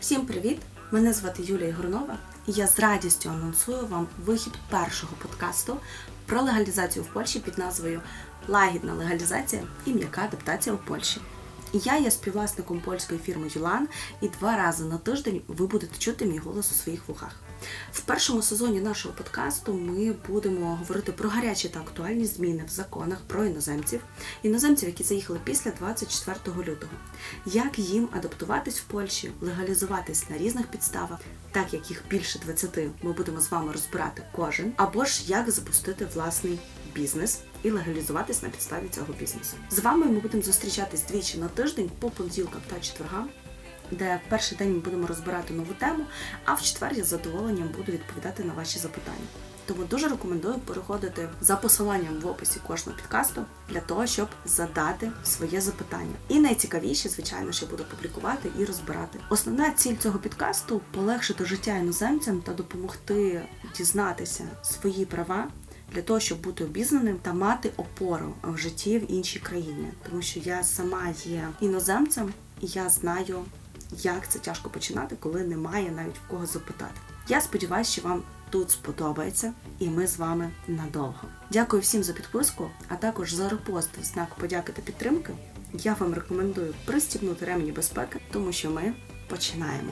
Всім привіт! Мене звати Юлія Горнова, і я з радістю анонсую вам вихід першого подкасту про легалізацію в Польщі під назвою Лагідна легалізація і м'яка адаптація у Польщі. Я є співвласником польської фірми Юлан, і два рази на тиждень ви будете чути мій голос у своїх вухах. В першому сезоні нашого подкасту ми будемо говорити про гарячі та актуальні зміни в законах про іноземців, іноземців, які заїхали після 24 лютого, як їм адаптуватись в Польщі, легалізуватись на різних підставах, так як їх більше 20 ми будемо з вами розбирати кожен, або ж як запустити власний бізнес і легалізуватись на підставі цього бізнесу. З вами ми будемо зустрічатись двічі на тиждень по понеділкам та четвергам де в перший день ми будемо розбирати нову тему, а в четвер я з задоволенням буду відповідати на ваші запитання. Тому дуже рекомендую переходити за посиланням в описі кожного підкасту для того, щоб задати своє запитання. І найцікавіше, звичайно, що буду публікувати і розбирати. Основна ціль цього підкасту полегшити життя іноземцям та допомогти дізнатися свої права. Для того щоб бути обізнаним та мати опору в житті в іншій країні, тому що я сама є іноземцем, і я знаю як це тяжко починати, коли немає навіть в кого запитати. Я сподіваюся, що вам тут сподобається, і ми з вами надовго. Дякую всім за підписку, а також за репост в знак подяки та підтримки. Я вам рекомендую пристібнути ремені безпеки, тому що ми починаємо.